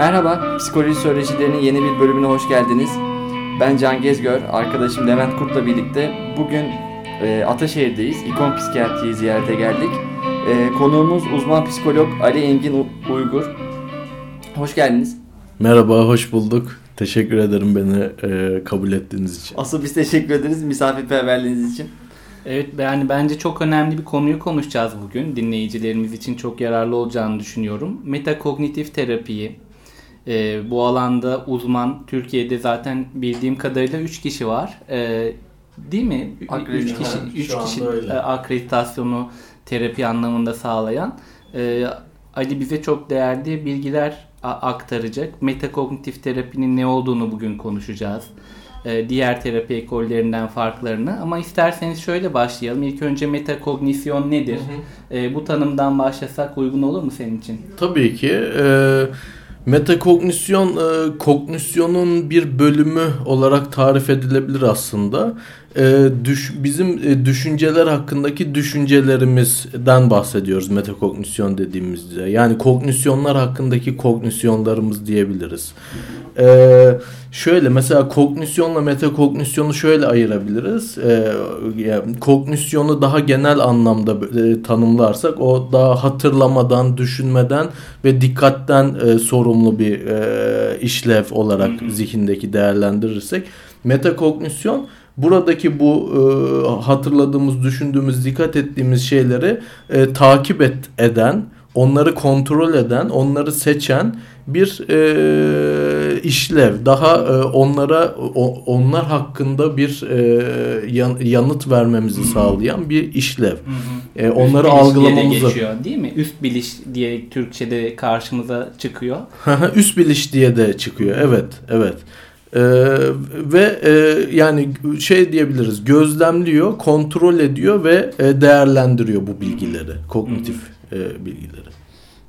Merhaba, Psikoloji Söyleşilerinin yeni bir bölümüne hoş geldiniz. Ben Can Gezgör, arkadaşım Levent Kurt'la birlikte bugün e, Ataşehir'deyiz. İkon Psikiyatri'yi ziyarete geldik. E, konuğumuz uzman psikolog Ali Engin Uygur. Hoş geldiniz. Merhaba, hoş bulduk. Teşekkür ederim beni e, kabul ettiğiniz için. Asıl biz teşekkür ederiz misafirperverliğiniz için. Evet yani bence çok önemli bir konuyu konuşacağız bugün. Dinleyicilerimiz için çok yararlı olacağını düşünüyorum. Metakognitif terapiyi. E, bu alanda uzman Türkiye'de zaten bildiğim kadarıyla 3 kişi var. E, değil mi? 3 kişi 3 kişi öyle. akreditasyonu terapi anlamında sağlayan. E, Ali bize çok değerli bilgiler aktaracak. Metakognitif terapinin ne olduğunu bugün konuşacağız. E, diğer terapi ekollerinden farklarını. Ama isterseniz şöyle başlayalım. İlk önce metakognisyon nedir? Hı hı. E, bu tanımdan başlasak uygun olur mu senin için? Tabii ki. Ee, metakognisyon e, kognisyonun bir bölümü olarak tarif edilebilir aslında. E, düş, bizim e, düşünceler hakkındaki düşüncelerimizden bahsediyoruz metakognisyon dediğimizde. Yani kognisyonlar hakkındaki kognisyonlarımız diyebiliriz. Ee, şöyle mesela kognisyonla metakognisyonu şöyle ayırabiliriz. Ee, yani kognisyonu daha genel anlamda e, tanımlarsak o daha hatırlamadan, düşünmeden ve dikkatten e, sorumlu bir e, işlev olarak zihindeki değerlendirirsek metakognisyon buradaki bu e, hatırladığımız, düşündüğümüz, dikkat ettiğimiz şeyleri e, takip et, eden, onları kontrol eden, onları seçen bir e, işlev. Daha e, onlara o, onlar hakkında bir e, yan, yanıt vermemizi sağlayan bir işlev. E, onları Üst algılamamızı geçiyor değil mi? Üst biliş diye Türkçede karşımıza çıkıyor. Üst biliş diye de çıkıyor. Evet, evet. Ee, ve e, yani şey diyebiliriz gözlemliyor, kontrol ediyor ve e, değerlendiriyor bu bilgileri, kognitif e, bilgileri.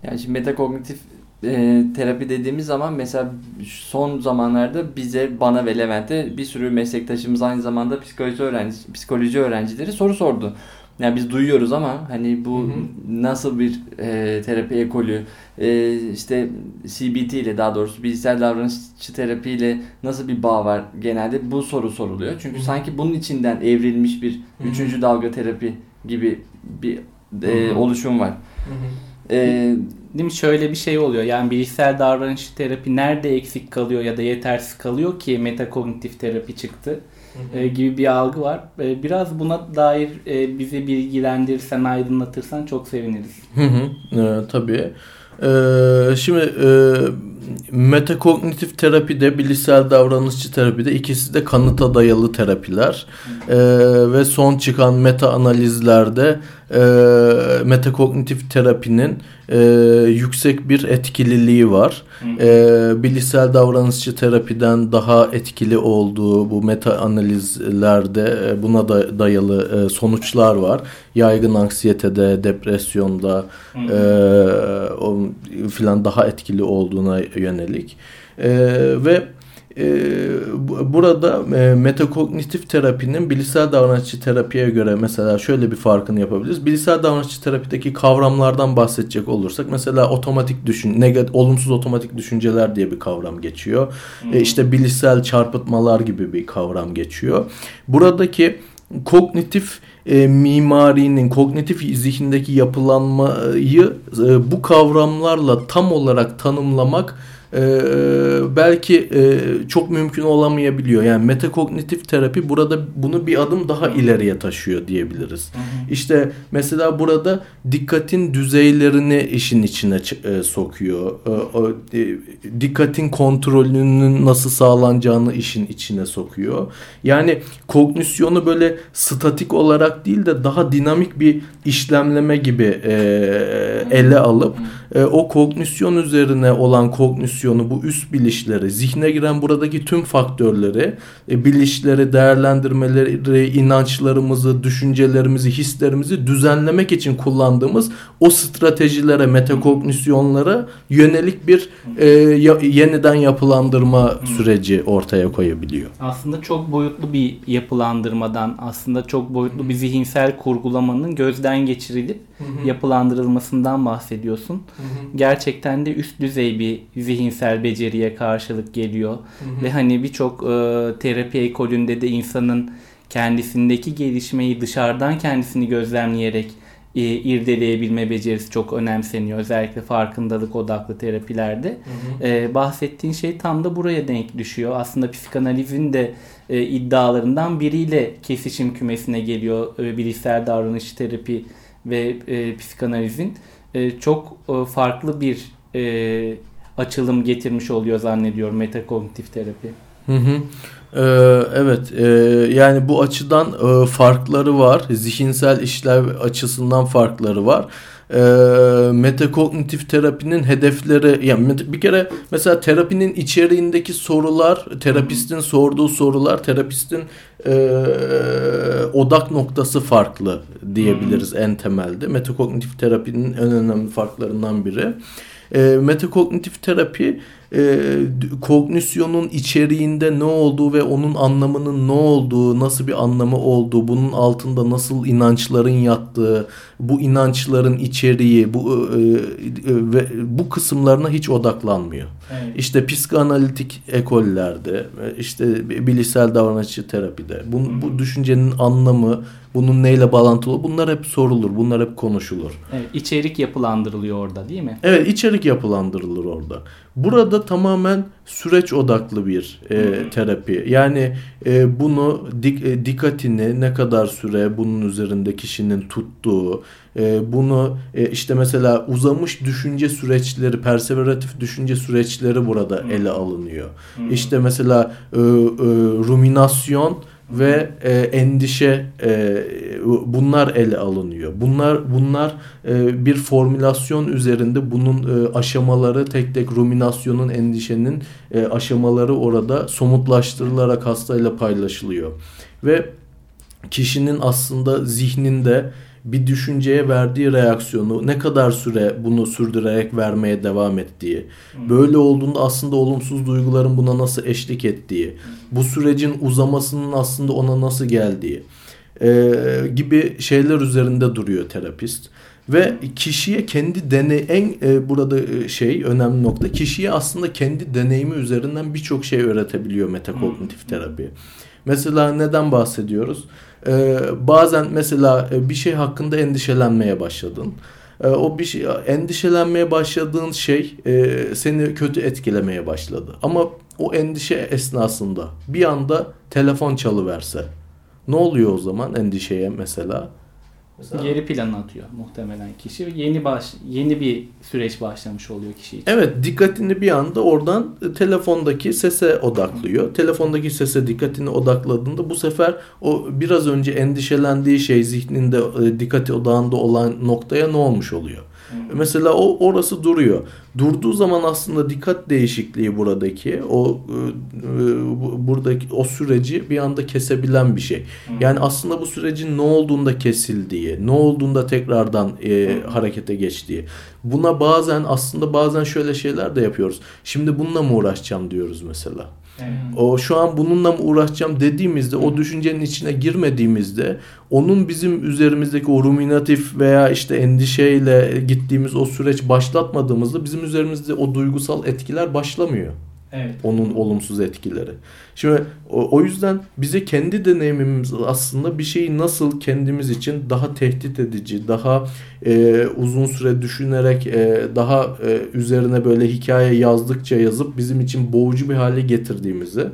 Yani şimdi metakognitif e, terapi dediğimiz zaman mesela son zamanlarda bize, bana ve Levent'e bir sürü meslektaşımız aynı zamanda psikoloji öğrenci, psikoloji öğrencileri soru sordu. Yani biz duyuyoruz ama hani bu hı hı. nasıl bir e, terapi ekolü, e, işte CBT ile daha doğrusu bilgisayar davranışçı terapi ile nasıl bir bağ var genelde bu soru soruluyor. Çünkü hı hı. sanki bunun içinden evrilmiş bir hı hı. üçüncü dalga terapi gibi bir e, oluşum var. Hı hı. E, Değil mi? Şöyle bir şey oluyor. Yani bilişsel davranış terapi nerede eksik kalıyor ya da yetersiz kalıyor ki metakognitif terapi çıktı e, gibi bir algı var. E, biraz buna dair e, bizi bilgilendirirsen, aydınlatırsan çok seviniriz. Hı hı. E, tabii. E, şimdi e, metakognitif terapide, bilişsel davranışçı terapide ikisi de kanıta dayalı terapiler. E, ve son çıkan meta analizlerde e, metakognitif terapinin e, yüksek bir etkililiği var. E, bilişsel davranışçı terapiden daha etkili olduğu bu meta analizlerde e, buna da dayalı e, sonuçlar var. Yaygın anksiyetede, depresyonda e, o, filan daha etkili olduğuna yönelik. E, ve ee, burada e, metakognitif terapinin bilişsel davranışçı terapiye göre mesela şöyle bir farkını yapabiliriz. Bilişsel davranışçı terapideki kavramlardan bahsedecek olursak mesela otomatik düşün, negatif, olumsuz otomatik düşünceler diye bir kavram geçiyor. Hmm. E işte bilişsel çarpıtmalar gibi bir kavram geçiyor. Buradaki kognitif e, mimarinin, kognitif zihindeki yapılanmayı e, bu kavramlarla tam olarak tanımlamak e, belki e, çok mümkün olamayabiliyor. Yani metakognitif terapi burada bunu bir adım daha ileriye taşıyor diyebiliriz. Hı hı. İşte mesela burada dikkatin düzeylerini işin içine e, sokuyor. E, o, e, dikkatin kontrolünün nasıl sağlanacağını işin içine sokuyor. Yani kognisyonu böyle statik olarak değil de daha dinamik bir işlemleme gibi e, ele alıp e, o kognisyon üzerine olan kognisyon fonksiyonu, bu üst bilişleri, zihne giren buradaki tüm faktörleri, e, bilişleri, değerlendirmeleri, inançlarımızı, düşüncelerimizi, hislerimizi düzenlemek için kullandığımız o stratejilere, metakognisyonlara yönelik bir e, ya, yeniden yapılandırma süreci ortaya koyabiliyor. Aslında çok boyutlu bir yapılandırmadan, aslında çok boyutlu bir zihinsel kurgulamanın gözden geçirilip yapılandırılmasından bahsediyorsun. Gerçekten de üst düzey bir zihinsel beceriye karşılık geliyor. Hı hı. Ve hani birçok e, terapi ekolünde de insanın kendisindeki gelişmeyi dışarıdan kendisini gözlemleyerek e, irdeleyebilme becerisi çok önemseniyor. Özellikle farkındalık odaklı terapilerde. Hı hı. E, bahsettiğin şey tam da buraya denk düşüyor. Aslında psikanalizin de e, iddialarından biriyle kesişim kümesine geliyor e, bilişsel davranış terapi ve e, psikanalizin. E, çok e, farklı bir e, açılım getirmiş oluyor zannediyorum metakognitif terapi. Hı hı. Ee, evet e, yani bu açıdan e, farkları var. Zihinsel işlev açısından farkları var. E, metakognitif terapinin hedefleri yani bir kere mesela terapinin içeriğindeki sorular terapistin sorduğu sorular terapistin e, odak noktası farklı diyebiliriz en temelde. Metakognitif terapinin en önemli farklarından biri e, metakognitif terapi e, kognisyonun içeriğinde ne olduğu ve onun anlamının ne olduğu, nasıl bir anlamı olduğu, bunun altında nasıl inançların yattığı, bu inançların içeriği, bu e, e, ve bu kısımlarına hiç odaklanmıyor. Evet. İşte psikoanalitik ekollerde, e, işte bilişsel davranışçı terapide, bu, bu düşüncenin anlamı, bunun neyle bağlantılı, bunlar hep sorulur, bunlar hep konuşulur. Evet, içerik yapılandırılıyor orada değil mi? Evet içerik yapılandırılır orada. Burada tamamen süreç odaklı bir e, terapi. Yani e, bunu dik, e, dikkatini ne kadar süre bunun üzerinde kişinin tuttuğu, e, bunu e, işte mesela uzamış düşünce süreçleri, perseveratif düşünce süreçleri burada ele alınıyor. İşte mesela e, e, ruminasyon ve e, endişe e, bunlar ele alınıyor. Bunlar bunlar e, bir formülasyon üzerinde bunun e, aşamaları tek tek ruminasyonun endişenin e, aşamaları orada somutlaştırılarak hastayla paylaşılıyor. Ve kişinin aslında zihninde bir düşünceye verdiği reaksiyonu ne kadar süre bunu sürdürerek vermeye devam ettiği, böyle olduğunda aslında olumsuz duyguların buna nasıl eşlik ettiği, bu sürecin uzamasının aslında ona nasıl geldiği e, gibi şeyler üzerinde duruyor terapist. Ve kişiye kendi deney en e, burada e, şey önemli nokta kişiye aslında kendi deneyimi üzerinden birçok şey öğretebiliyor metakognitif terapi. Mesela neden bahsediyoruz? Ee, bazen mesela e, bir şey hakkında endişelenmeye başladın. Ee, o bir şey endişelenmeye başladığın şey e, seni kötü etkilemeye başladı. Ama o endişe esnasında bir anda telefon çalıverse ne oluyor o zaman endişeye mesela? Mesela- Geri plana atıyor muhtemelen kişi yeni baş yeni bir süreç başlamış oluyor kişi için. Evet dikkatini bir anda oradan e, telefondaki sese odaklıyor. Telefondaki sese dikkatini odakladığında bu sefer o biraz önce endişelendiği şey zihninde e, dikkati odağında olan noktaya ne olmuş oluyor? Mesela o orası duruyor. Durduğu zaman aslında dikkat değişikliği buradaki o e, e, bu- buradaki o süreci bir anda kesebilen bir şey. Yani aslında bu sürecin ne olduğunda kesildiği, ne olduğunda tekrardan e, harekete geçtiği. Buna bazen aslında bazen şöyle şeyler de yapıyoruz. Şimdi bununla mı uğraşacağım diyoruz mesela. O şu an bununla mı uğraşacağım dediğimizde o düşüncenin içine girmediğimizde onun bizim üzerimizdeki o ruminatif veya işte endişeyle gittiğimiz o süreç başlatmadığımızda bizim üzerimizde o duygusal etkiler başlamıyor. Evet. Onun olumsuz etkileri. Şimdi o, o yüzden bize kendi deneyimimiz aslında bir şeyi nasıl kendimiz için daha tehdit edici, daha e, uzun süre düşünerek e, daha e, üzerine böyle hikaye yazdıkça yazıp bizim için boğucu bir hale getirdiğimizi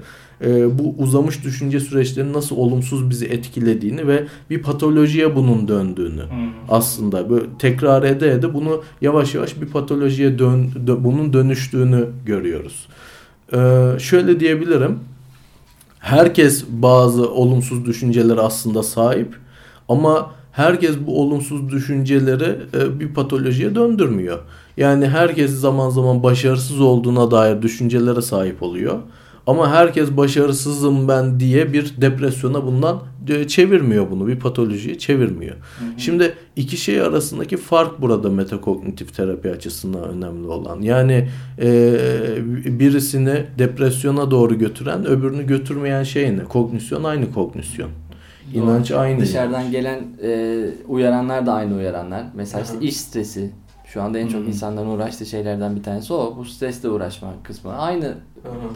e, bu uzamış düşünce süreçlerinin nasıl olumsuz bizi etkilediğini ve bir patolojiye bunun döndüğünü aslında böyle tekrar ede ede bunu yavaş yavaş bir patolojiye dön, dö- bunun dönüştüğünü görüyoruz. Ee, şöyle diyebilirim. Herkes bazı olumsuz düşüncelere aslında sahip ama herkes bu olumsuz düşünceleri e, bir patolojiye döndürmüyor. Yani herkes zaman zaman başarısız olduğuna dair düşüncelere sahip oluyor. Ama herkes başarısızım ben diye bir depresyona bundan çevirmiyor bunu. Bir patolojiye çevirmiyor. Şimdi iki şey arasındaki fark burada metakognitif terapi açısından önemli olan. Yani e, birisini depresyona doğru götüren öbürünü götürmeyen şey ne? Kognisyon aynı kognisyon. Doğru. İnanç aynı. Dışarıdan gelen e, uyaranlar da aynı uyaranlar. Mesela işte iş stresi. Şu anda en çok hmm. insanların uğraştığı şeylerden bir tanesi o. Bu stresle uğraşma kısmı. Aynı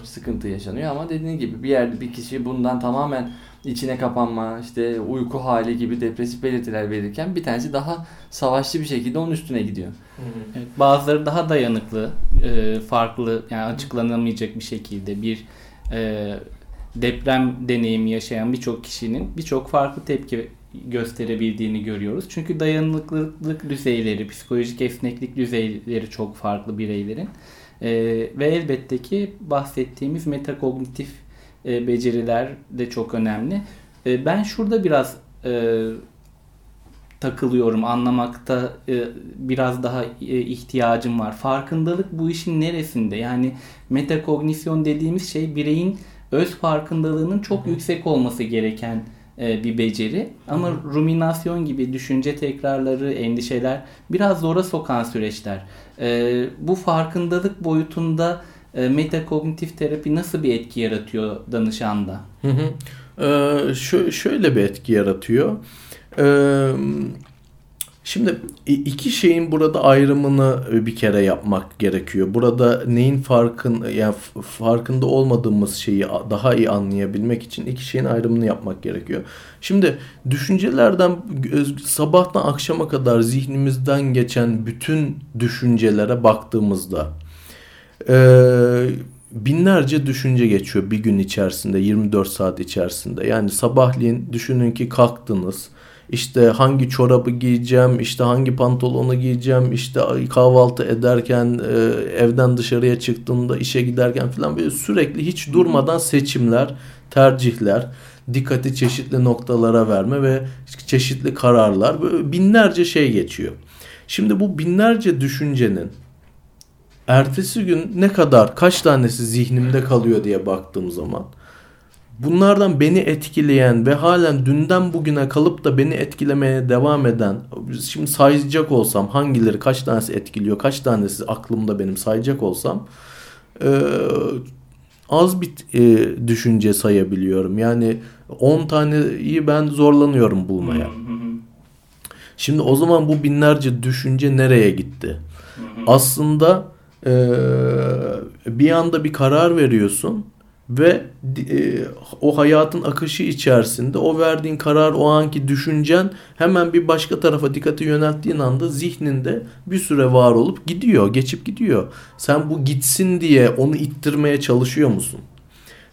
sıkıntı yaşanıyor ama dediğin gibi bir yerde bir kişi bundan tamamen içine kapanma, işte uyku hali gibi depresif belirtiler verirken bir tanesi daha savaşçı bir şekilde onun üstüne gidiyor. Evet, bazıları daha dayanıklı, e, farklı yani açıklanamayacak bir şekilde bir e, deprem deneyimi yaşayan birçok kişinin birçok farklı tepki gösterebildiğini görüyoruz. Çünkü dayanıklılık düzeyleri, psikolojik esneklik düzeyleri çok farklı bireylerin. E, ve elbette ki bahsettiğimiz metakognitif e, beceriler de çok önemli. E, ben şurada biraz e, takılıyorum. Anlamakta e, biraz daha e, ihtiyacım var. Farkındalık bu işin neresinde? Yani metakognisyon dediğimiz şey bireyin öz farkındalığının çok yüksek olması gereken bir beceri. Ama ruminasyon gibi düşünce tekrarları, endişeler biraz zora sokan süreçler. E, bu farkındalık boyutunda e, metakognitif terapi nasıl bir etki yaratıyor danışanda? Hı hı. Ee, şöyle bir etki yaratıyor. Ee, şimdi iki şeyin burada ayrımını bir kere yapmak gerekiyor. Burada neyin farkın yani farkında olmadığımız şeyi daha iyi anlayabilmek için iki şeyin ayrımını yapmak gerekiyor. Şimdi düşüncelerden sabahtan akşama kadar zihnimizden geçen bütün düşüncelere baktığımızda binlerce düşünce geçiyor bir gün içerisinde 24 saat içerisinde. Yani sabahleyin düşünün ki kalktınız. İşte hangi çorabı giyeceğim, işte hangi pantolonu giyeceğim, işte kahvaltı ederken, e, evden dışarıya çıktığımda, işe giderken falan böyle sürekli hiç durmadan seçimler, tercihler, dikkati çeşitli noktalara verme ve çeşitli kararlar böyle binlerce şey geçiyor. Şimdi bu binlerce düşüncenin ertesi gün ne kadar kaç tanesi zihnimde kalıyor diye baktığım zaman bunlardan beni etkileyen ve halen dünden bugüne kalıp da beni etkilemeye devam eden şimdi sayacak olsam hangileri kaç tanesi etkiliyor kaç tanesi aklımda benim sayacak olsam e, az bir e, düşünce sayabiliyorum yani 10 taneyi ben zorlanıyorum bulmaya. Şimdi o zaman bu binlerce düşünce nereye gitti? Aslında e, bir anda bir karar veriyorsun ve e, o hayatın akışı içerisinde o verdiğin karar o anki düşüncen hemen bir başka tarafa dikkati yönelttiğin anda zihninde bir süre var olup gidiyor, geçip gidiyor. Sen bu gitsin diye onu ittirmeye çalışıyor musun?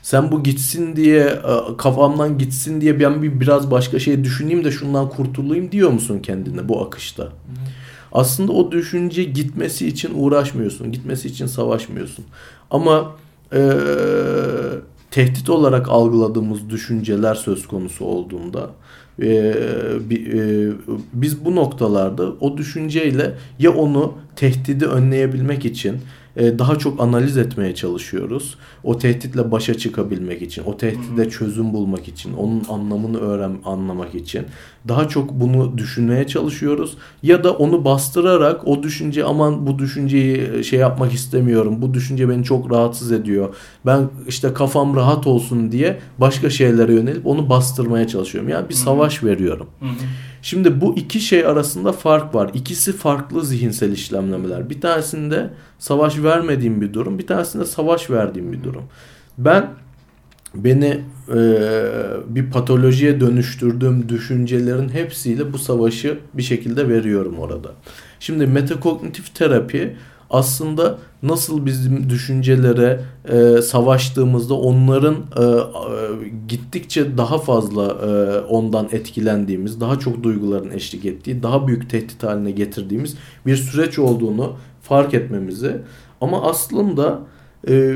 Sen bu gitsin diye e, kafamdan gitsin diye ben bir biraz başka şey düşüneyim de şundan kurtulayım diyor musun kendine bu akışta? Aslında o düşünce gitmesi için uğraşmıyorsun. Gitmesi için savaşmıyorsun. Ama e, tehdit olarak algıladığımız düşünceler söz konusu olduğunda e, e, biz bu noktalarda o düşünceyle ya onu tehdidi önleyebilmek için daha çok analiz etmeye çalışıyoruz. O tehditle başa çıkabilmek için, o tehdide çözüm bulmak için, onun anlamını öğren anlamak için daha çok bunu düşünmeye çalışıyoruz ya da onu bastırarak o düşünce aman bu düşünceyi e, şey yapmak istemiyorum. Bu düşünce beni çok rahatsız ediyor. Ben işte kafam rahat olsun diye başka şeylere yönelip onu bastırmaya çalışıyorum. Yani bir savaş veriyorum. Şimdi bu iki şey arasında fark var. İkisi farklı zihinsel işlemlemeler. Bir tanesinde savaş vermediğim bir durum, bir tanesinde savaş verdiğim bir durum. Ben beni e, bir patolojiye dönüştürdüğüm düşüncelerin hepsiyle bu savaşı bir şekilde veriyorum orada. Şimdi metakognitif terapi aslında nasıl bizim düşüncelere e, savaştığımızda onların e, e, gittikçe daha fazla e, ondan etkilendiğimiz, daha çok duyguların eşlik ettiği, daha büyük tehdit haline getirdiğimiz bir süreç olduğunu fark etmemizi. Ama aslında e,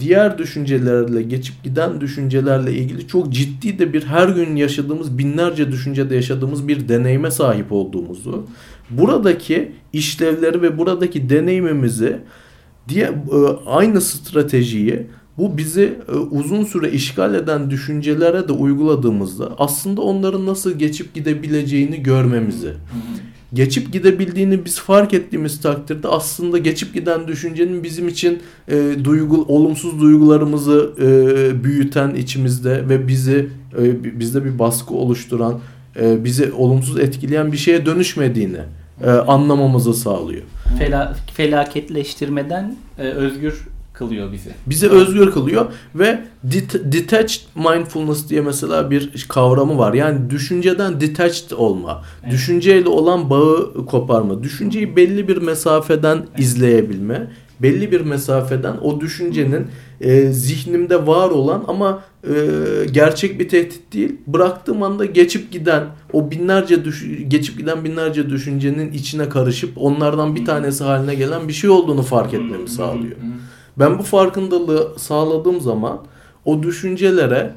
diğer düşüncelerle geçip giden düşüncelerle ilgili çok ciddi de bir her gün yaşadığımız binlerce düşüncede yaşadığımız bir deneyime sahip olduğumuzu buradaki işlevleri ve buradaki deneyimimizi diye e, aynı stratejiyi bu bizi e, uzun süre işgal eden düşüncelere de uyguladığımızda aslında onların nasıl geçip gidebileceğini görmemizi. Geçip gidebildiğini biz fark ettiğimiz takdirde aslında geçip giden düşüncenin bizim için e, duygu olumsuz duygularımızı e, büyüten içimizde ve bizi e, bizde bir baskı oluşturan, e, bizi olumsuz etkileyen bir şeye dönüşmediğini e, anlamamızı sağlıyor. Fela, felaketleştirmeden e, özgür kılıyor bizi. Bizi özgür kılıyor ve det- detached mindfulness diye mesela bir kavramı var. Yani düşünceden detached olma. Evet. Düşünceyle olan bağı koparma. Düşünceyi belli bir mesafeden izleyebilme. Belli bir mesafeden o düşüncenin e, zihnimde var olan ama e, gerçek bir tehdit değil. Bıraktığım anda geçip giden o binlerce düş- geçip giden binlerce düşüncenin içine karışıp onlardan bir tanesi haline gelen bir şey olduğunu fark etmemi sağlıyor. Ben bu farkındalığı sağladığım zaman o düşüncelere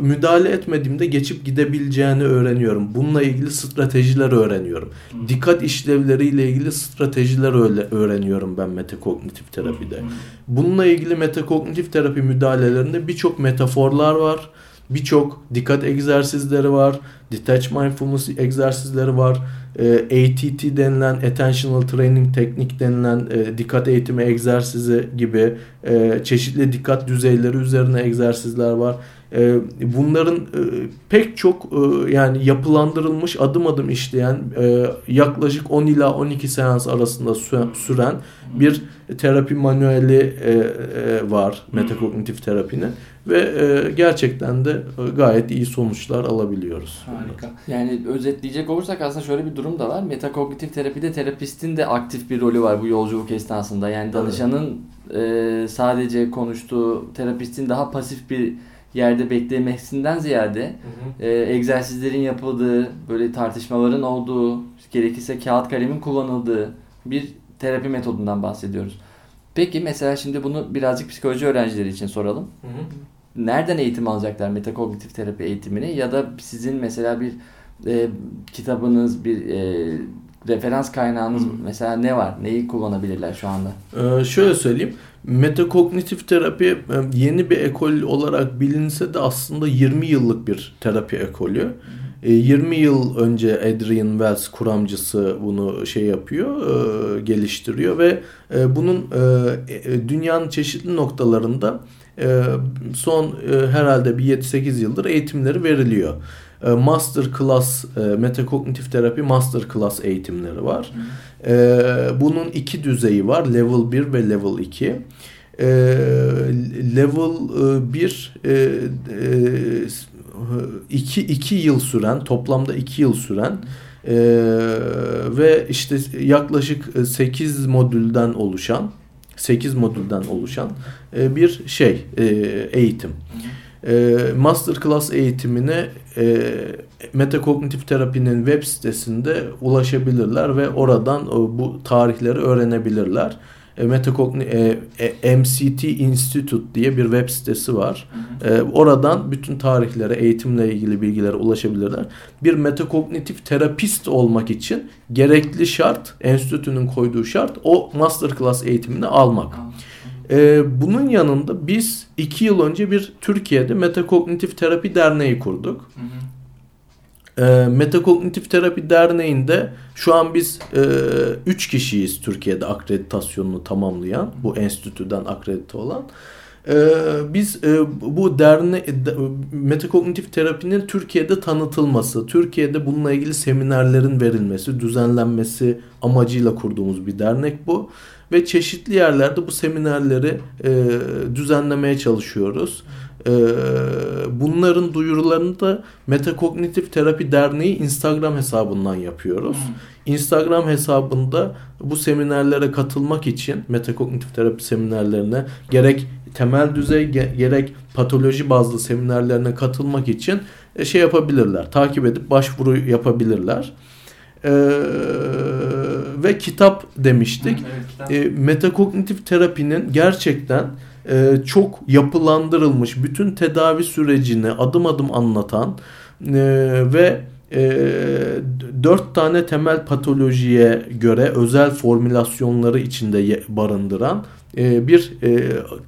müdahale etmediğimde geçip gidebileceğini öğreniyorum. Bununla ilgili stratejiler öğreniyorum. Dikkat işlevleriyle ilgili stratejiler öyle öğreniyorum ben metakognitif terapide. Bununla ilgili metakognitif terapi müdahalelerinde birçok metaforlar var. Birçok dikkat egzersizleri var. Detach mindfulness egzersizleri var. E, ATT denilen Attentional Training Teknik denilen e, dikkat eğitimi egzersizi gibi e, çeşitli dikkat düzeyleri üzerine egzersizler var. E, bunların e, pek çok e, yani yapılandırılmış adım adım işleyen e, yaklaşık 10 ila 12 seans arasında sü- süren bir terapi manueli e, e, var metakognitif terapinin ve e, gerçekten de e, gayet iyi sonuçlar alabiliyoruz. Harika. Yani özetleyecek olursak aslında şöyle bir durum da var. Metakognitif terapide terapistin de aktif bir rolü var bu yolculuk esnasında. Yani danışanın e, sadece konuştuğu, terapistin daha pasif bir yerde beklemesinden ziyade e, egzersizlerin yapıldığı, böyle tartışmaların olduğu, gerekirse kağıt kalemin kullanıldığı bir terapi metodundan bahsediyoruz. Peki mesela şimdi bunu birazcık psikoloji öğrencileri için soralım. Nereden eğitim alacaklar metakognitif terapi eğitimini ya da sizin mesela bir e, kitabınız, bir e, referans kaynağınız mesela ne var? Neyi kullanabilirler şu anda? Ee, şöyle söyleyeyim. Metakognitif terapi e, yeni bir ekol olarak bilinse de aslında 20 yıllık bir terapi ekolü. E, 20 yıl önce Adrian Wells kuramcısı bunu şey yapıyor, e, geliştiriyor ve bunun dünyanın çeşitli noktalarında son herhalde bir 7-8 yıldır eğitimleri veriliyor. E, Master Class, e, Metakognitif Terapi Master Class eğitimleri var. E, bunun iki düzeyi var. Level 1 ve Level 2. E, level 1 2 2 yıl süren, toplamda 2 yıl süren ve işte yaklaşık 8 modülden oluşan 8 modülden oluşan bir şey eğitim. E, Masterclass eğitimine e, Metakognitif Terapi'nin web sitesinde ulaşabilirler ve oradan e, bu tarihleri öğrenebilirler. E, Metakogni e, e, MCT Institute diye bir web sitesi var. E, oradan bütün tarihlere, eğitimle ilgili bilgilere ulaşabilirler. Bir metakognitif terapist olmak için gerekli şart, enstitünün koyduğu şart o masterclass eğitimini almak. E, bunun yanında biz iki yıl önce bir Türkiye'de Metakognitif Terapi Derneği kurduk. E, Metakognitif Terapi Derneği'nde şu an biz 3 e, kişiyiz Türkiye'de akreditasyonunu tamamlayan, bu enstitüden akredite olan. E, biz e, bu derne de, metakognitif terapinin Türkiye'de tanıtılması, Türkiye'de bununla ilgili seminerlerin verilmesi, düzenlenmesi amacıyla kurduğumuz bir dernek bu ve çeşitli yerlerde bu seminerleri e, düzenlemeye çalışıyoruz. E, bunların duyurularını da Metakognitif Terapi Derneği Instagram hesabından yapıyoruz. Hmm. Instagram hesabında bu seminerlere katılmak için metakognitif terapi seminerlerine gerek temel düzey gerek patoloji bazlı seminerlerine katılmak için e, şey yapabilirler. Takip edip başvuru yapabilirler. Ee, ve kitap demiştik. Evet, kitap. E, metakognitif terapinin gerçekten e, çok yapılandırılmış, bütün tedavi sürecini adım adım anlatan e, ve e, dört tane temel patolojiye göre özel formülasyonları içinde barındıran e, bir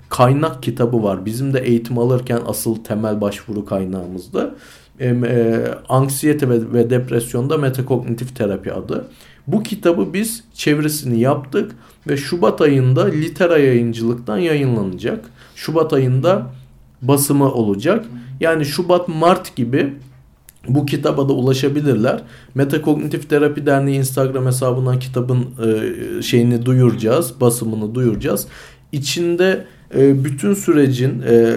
kaynak kitabı var. Bizim de eğitim alırken asıl temel başvuru kaynağımızdı. E, anksiyete ve, ve depresyonda metakognitif terapi adı. Bu kitabı biz çevresini yaptık ve Şubat ayında Litera yayıncılıktan yayınlanacak. Şubat ayında basımı olacak. Yani Şubat Mart gibi bu kitaba da ulaşabilirler. Metakognitif Terapi Derneği Instagram hesabından kitabın e, şeyini duyuracağız, basımını duyuracağız. İçinde e, bütün sürecin e,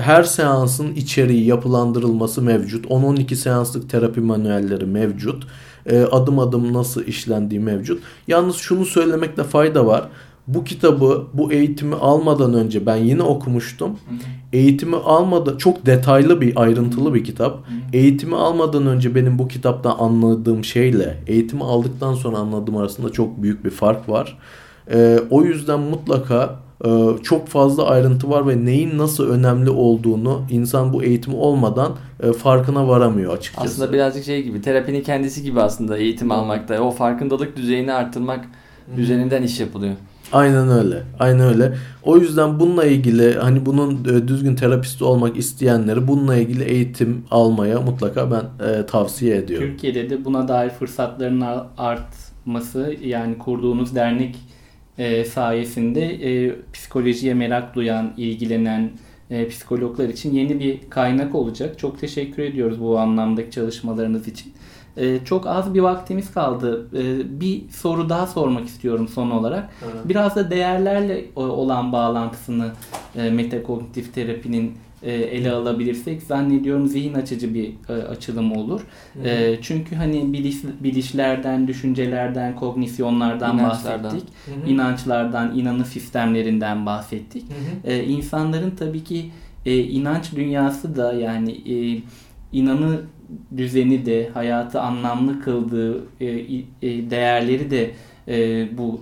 her seansın içeriği yapılandırılması mevcut. 10-12 seanslık terapi manuelleri mevcut. E, adım adım nasıl işlendiği mevcut. Yalnız şunu söylemekte fayda var. Bu kitabı, bu eğitimi almadan önce ben yine okumuştum. Eğitimi almadan çok detaylı bir, ayrıntılı bir kitap. Eğitimi almadan önce benim bu kitaptan anladığım şeyle eğitimi aldıktan sonra anladığım arasında çok büyük bir fark var. Ee, o yüzden mutlaka e, çok fazla ayrıntı var ve neyin nasıl önemli olduğunu insan bu eğitimi olmadan e, farkına varamıyor açıkçası. Aslında birazcık şey gibi terapinin kendisi gibi aslında eğitim almakta. O farkındalık düzeyini arttırmak üzerinden iş yapılıyor. Aynen öyle. Aynen öyle. O yüzden bununla ilgili hani bunun e, düzgün terapisti olmak isteyenleri bununla ilgili eğitim almaya mutlaka ben e, tavsiye ediyorum. Türkiye'de de buna dair fırsatların artması yani kurduğunuz dernek e, sayesinde e, psikolojiye merak duyan, ilgilenen e, psikologlar için yeni bir kaynak olacak. Çok teşekkür ediyoruz bu anlamdaki çalışmalarınız için. Ee, çok az bir vaktimiz kaldı. Ee, bir soru daha sormak istiyorum son olarak. Evet. Biraz da değerlerle olan bağlantısını e, metakognitif terapinin e, ele alabilirsek zannediyorum zihin açıcı bir e, açılım olur. Hı e, çünkü hani biliş, bilişlerden, düşüncelerden, kognisyonlardan İnançlardan. bahsettik. Hı hı. İnançlardan, inanı sistemlerinden bahsettik. Hı hı. E, insanların tabii ki e, inanç dünyası da yani e, inanı düzeni de hayatı anlamlı kıldığı e, e, değerleri de e, bu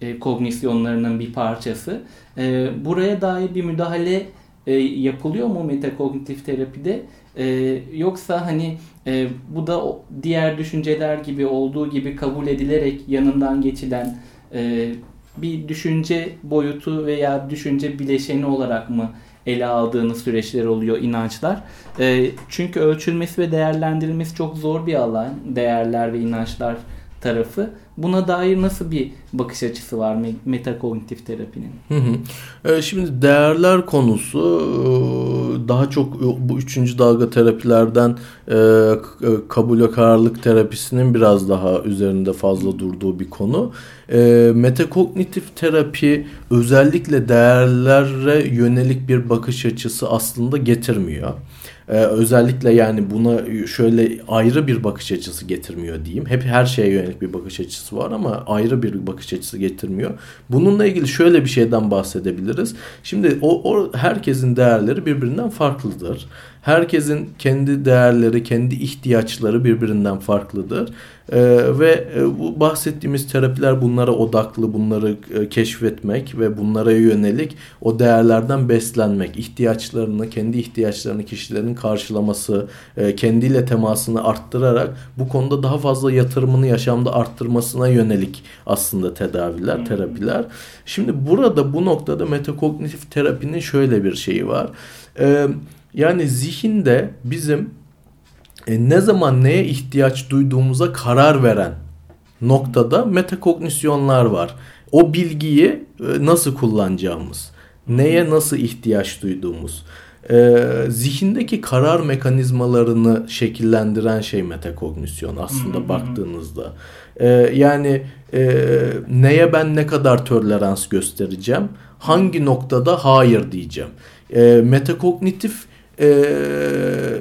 e, kognisyonlarının bir parçası. E, buraya dair bir müdahale e, yapılıyor mu metakognitif terapide? E, yoksa hani e, bu da diğer düşünceler gibi olduğu gibi kabul edilerek yanından geçilen e, bir düşünce boyutu veya düşünce bileşeni olarak mı ele aldığınız süreçler oluyor inançlar. E, çünkü ölçülmesi ve değerlendirilmesi çok zor bir alan. Değerler ve inançlar tarafı. Buna dair nasıl bir bakış açısı var metakognitif terapinin? Hı hı. E, şimdi değerler konusu e, daha çok e, bu üçüncü dalga terapilerden kabul ve kararlılık terapisinin biraz daha üzerinde fazla durduğu bir konu. Metakognitif terapi özellikle değerlere yönelik bir bakış açısı aslında getirmiyor. Ee, özellikle yani buna şöyle ayrı bir bakış açısı getirmiyor diyeyim. Hep her şeye yönelik bir bakış açısı var ama ayrı bir bakış açısı getirmiyor. Bununla ilgili şöyle bir şeyden bahsedebiliriz. Şimdi o, o herkesin değerleri birbirinden farklıdır. Herkesin kendi değerleri, kendi ihtiyaçları birbirinden farklıdır. Ee, ve e, bu bahsettiğimiz terapiler bunlara odaklı, bunları e, keşfetmek ve bunlara yönelik o değerlerden beslenmek, ihtiyaçlarını, kendi ihtiyaçlarını kişilerin karşılaması, e, kendiyle temasını arttırarak bu konuda daha fazla yatırımını yaşamda arttırmasına yönelik aslında tedaviler, hmm. terapiler. Şimdi burada bu noktada metakognitif terapinin şöyle bir şeyi var. Ee, yani zihinde bizim e, ne zaman neye ihtiyaç duyduğumuza karar veren noktada metakognisyonlar var. O bilgiyi e, nasıl kullanacağımız, neye nasıl ihtiyaç duyduğumuz, e, zihindeki karar mekanizmalarını şekillendiren şey metakognisyon aslında baktığınızda. E, yani e, neye ben ne kadar tolerans göstereceğim, hangi noktada hayır diyeceğim. E, metakognitif e,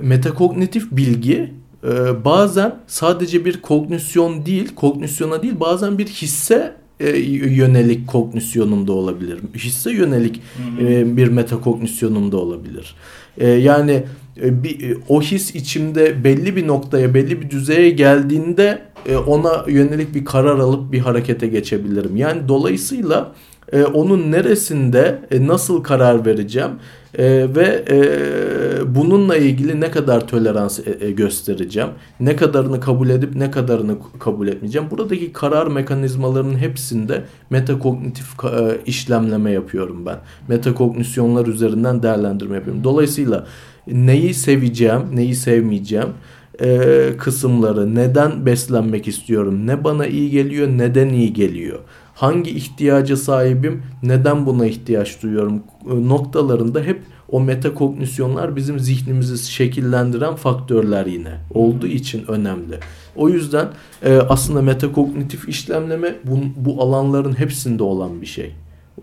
metakognitif bilgi e, bazen sadece bir kognisyon değil, kognisyona değil bazen bir hisse e, yönelik kognisyonumda olabilir. Hisse yönelik e, bir metakognisyonumda olabilir. E, yani e, bir, e, o his içimde belli bir noktaya, belli bir düzeye geldiğinde e, ona yönelik bir karar alıp bir harekete geçebilirim. Yani dolayısıyla e, onun neresinde e, nasıl karar vereceğim e, ve e, bununla ilgili ne kadar tolerans e, e, göstereceğim, ne kadarını kabul edip ne kadarını kabul etmeyeceğim. Buradaki karar mekanizmalarının hepsinde metakognitif e, işlemleme yapıyorum ben. Metakognisyonlar üzerinden değerlendirme yapıyorum. Dolayısıyla neyi seveceğim, neyi sevmeyeceğim e, kısımları, neden beslenmek istiyorum, ne bana iyi geliyor, neden iyi geliyor hangi ihtiyaca sahibim, neden buna ihtiyaç duyuyorum e, noktalarında hep o metakognisyonlar bizim zihnimizi şekillendiren faktörler yine olduğu için önemli. O yüzden e, aslında metakognitif işlemleme bu, bu alanların hepsinde olan bir şey.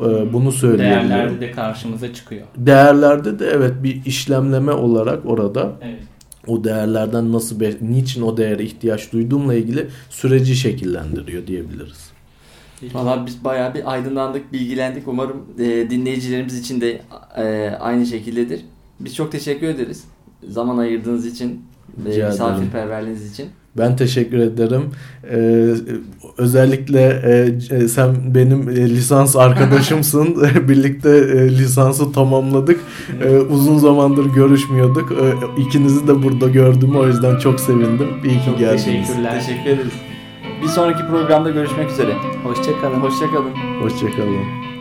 E, bunu söyleyebilirim. Değerlerde de karşımıza çıkıyor. Değerlerde de evet bir işlemleme olarak orada Evet. o değerlerden nasıl niçin o değere ihtiyaç duyduğumla ilgili süreci şekillendiriyor diyebiliriz. Valla biz bayağı bir aydınlandık, bilgilendik. Umarım e, dinleyicilerimiz için de e, aynı şekildedir. Biz çok teşekkür ederiz. Zaman ayırdığınız için, e, misafirperverliğiniz için. Ben teşekkür ederim. Ee, özellikle e, e, sen benim e, lisans arkadaşımsın. Birlikte e, lisansı tamamladık. E, uzun zamandır görüşmüyorduk. E, ikinizi de burada gördüm. O yüzden çok sevindim. İyi ki Çok geldiniz. teşekkürler. Teşekkür ederiz. Bir sonraki programda görüşmek üzere. Hoşçakalın. Hoşçakalın. Hoşçakalın.